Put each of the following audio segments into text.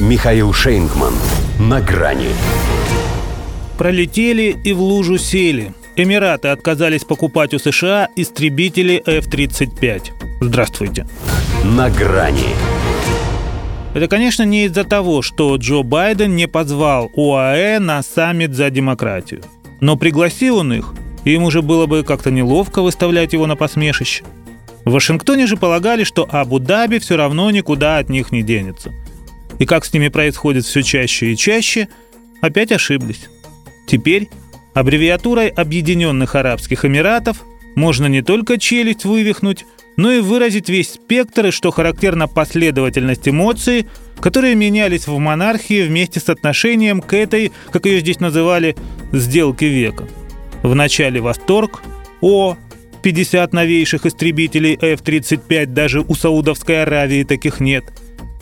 Михаил Шейнгман. На грани. Пролетели и в лужу сели. Эмираты отказались покупать у США истребители F-35. Здравствуйте. На грани. Это, конечно, не из-за того, что Джо Байден не позвал УАЭ на саммит за демократию. Но пригласил он их, и им уже было бы как-то неловко выставлять его на посмешище. В Вашингтоне же полагали, что Абу-Даби все равно никуда от них не денется. И как с ними происходит все чаще и чаще, опять ошиблись. Теперь аббревиатурой Объединенных Арабских Эмиратов можно не только челюсть вывихнуть, но и выразить весь спектр и, что характерно, последовательность эмоций, которые менялись в монархии вместе с отношением к этой, как ее здесь называли, сделке века. Вначале восторг, о, 50 новейших истребителей F-35 даже у Саудовской Аравии таких нет.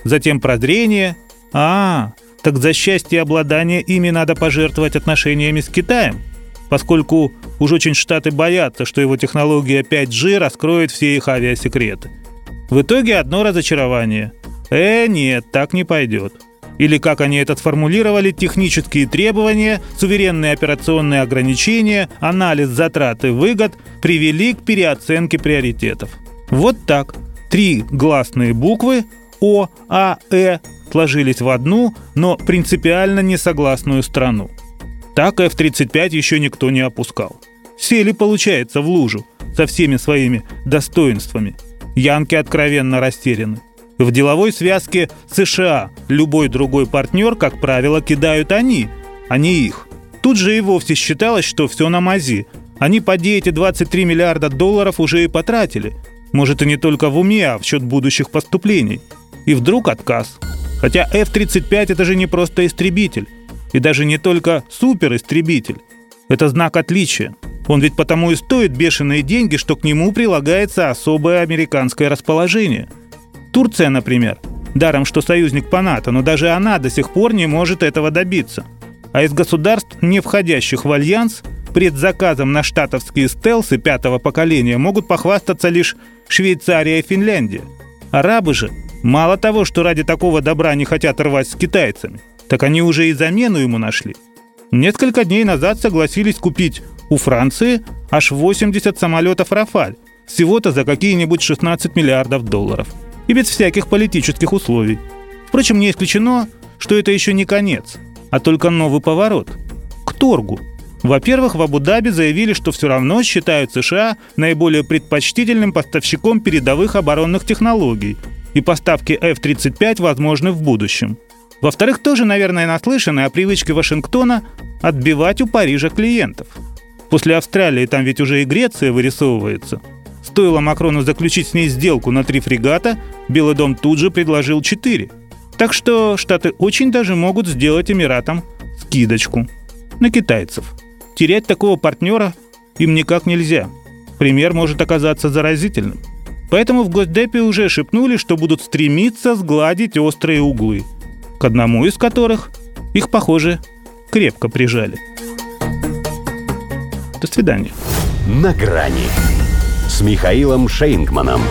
Затем прозрение. А, так за счастье обладания ими надо пожертвовать отношениями с Китаем, поскольку уж очень Штаты боятся, что его технология 5G раскроет все их авиасекреты. В итоге одно разочарование. Э, нет, так не пойдет или, как они это сформулировали, технические требования, суверенные операционные ограничения, анализ затрат и выгод привели к переоценке приоритетов. Вот так. Три гласные буквы О, А, Э сложились в одну, но принципиально несогласную страну. Так F-35 еще никто не опускал. Сели, получается, в лужу со всеми своими достоинствами. Янки откровенно растеряны. В деловой связке США любой другой партнер, как правило, кидают они, а не их. Тут же и вовсе считалось, что все на мази. Они поди эти 23 миллиарда долларов уже и потратили. Может, и не только в уме, а в счет будущих поступлений. И вдруг отказ. Хотя F-35 это же не просто истребитель. И даже не только суперистребитель. Это знак отличия. Он ведь потому и стоит бешеные деньги, что к нему прилагается особое американское расположение – Турция, например, даром что союзник по НАТО, но даже она до сих пор не может этого добиться. А из государств, не входящих в альянс, предзаказом на штатовские стелсы пятого поколения могут похвастаться лишь Швейцария и Финляндия. Арабы же мало того, что ради такого добра не хотят рвать с китайцами, так они уже и замену ему нашли. Несколько дней назад согласились купить у Франции аж 80 самолетов «Рафаль», всего-то за какие-нибудь 16 миллиардов долларов – и без всяких политических условий. Впрочем, не исключено, что это еще не конец, а только новый поворот. К торгу. Во-первых, в Абу-Даби заявили, что все равно считают США наиболее предпочтительным поставщиком передовых оборонных технологий, и поставки F-35 возможны в будущем. Во-вторых, тоже, наверное, наслышаны о привычке Вашингтона отбивать у Парижа клиентов. После Австралии там ведь уже и Греция вырисовывается – Стоило Макрону заключить с ней сделку на три фрегата, Белый дом тут же предложил четыре. Так что Штаты очень даже могут сделать Эмиратам скидочку на китайцев. Терять такого партнера им никак нельзя. Пример может оказаться заразительным. Поэтому в Госдепе уже шепнули, что будут стремиться сгладить острые углы, к одному из которых их, похоже, крепко прижали. До свидания. На грани с Михаилом Шейнгманом.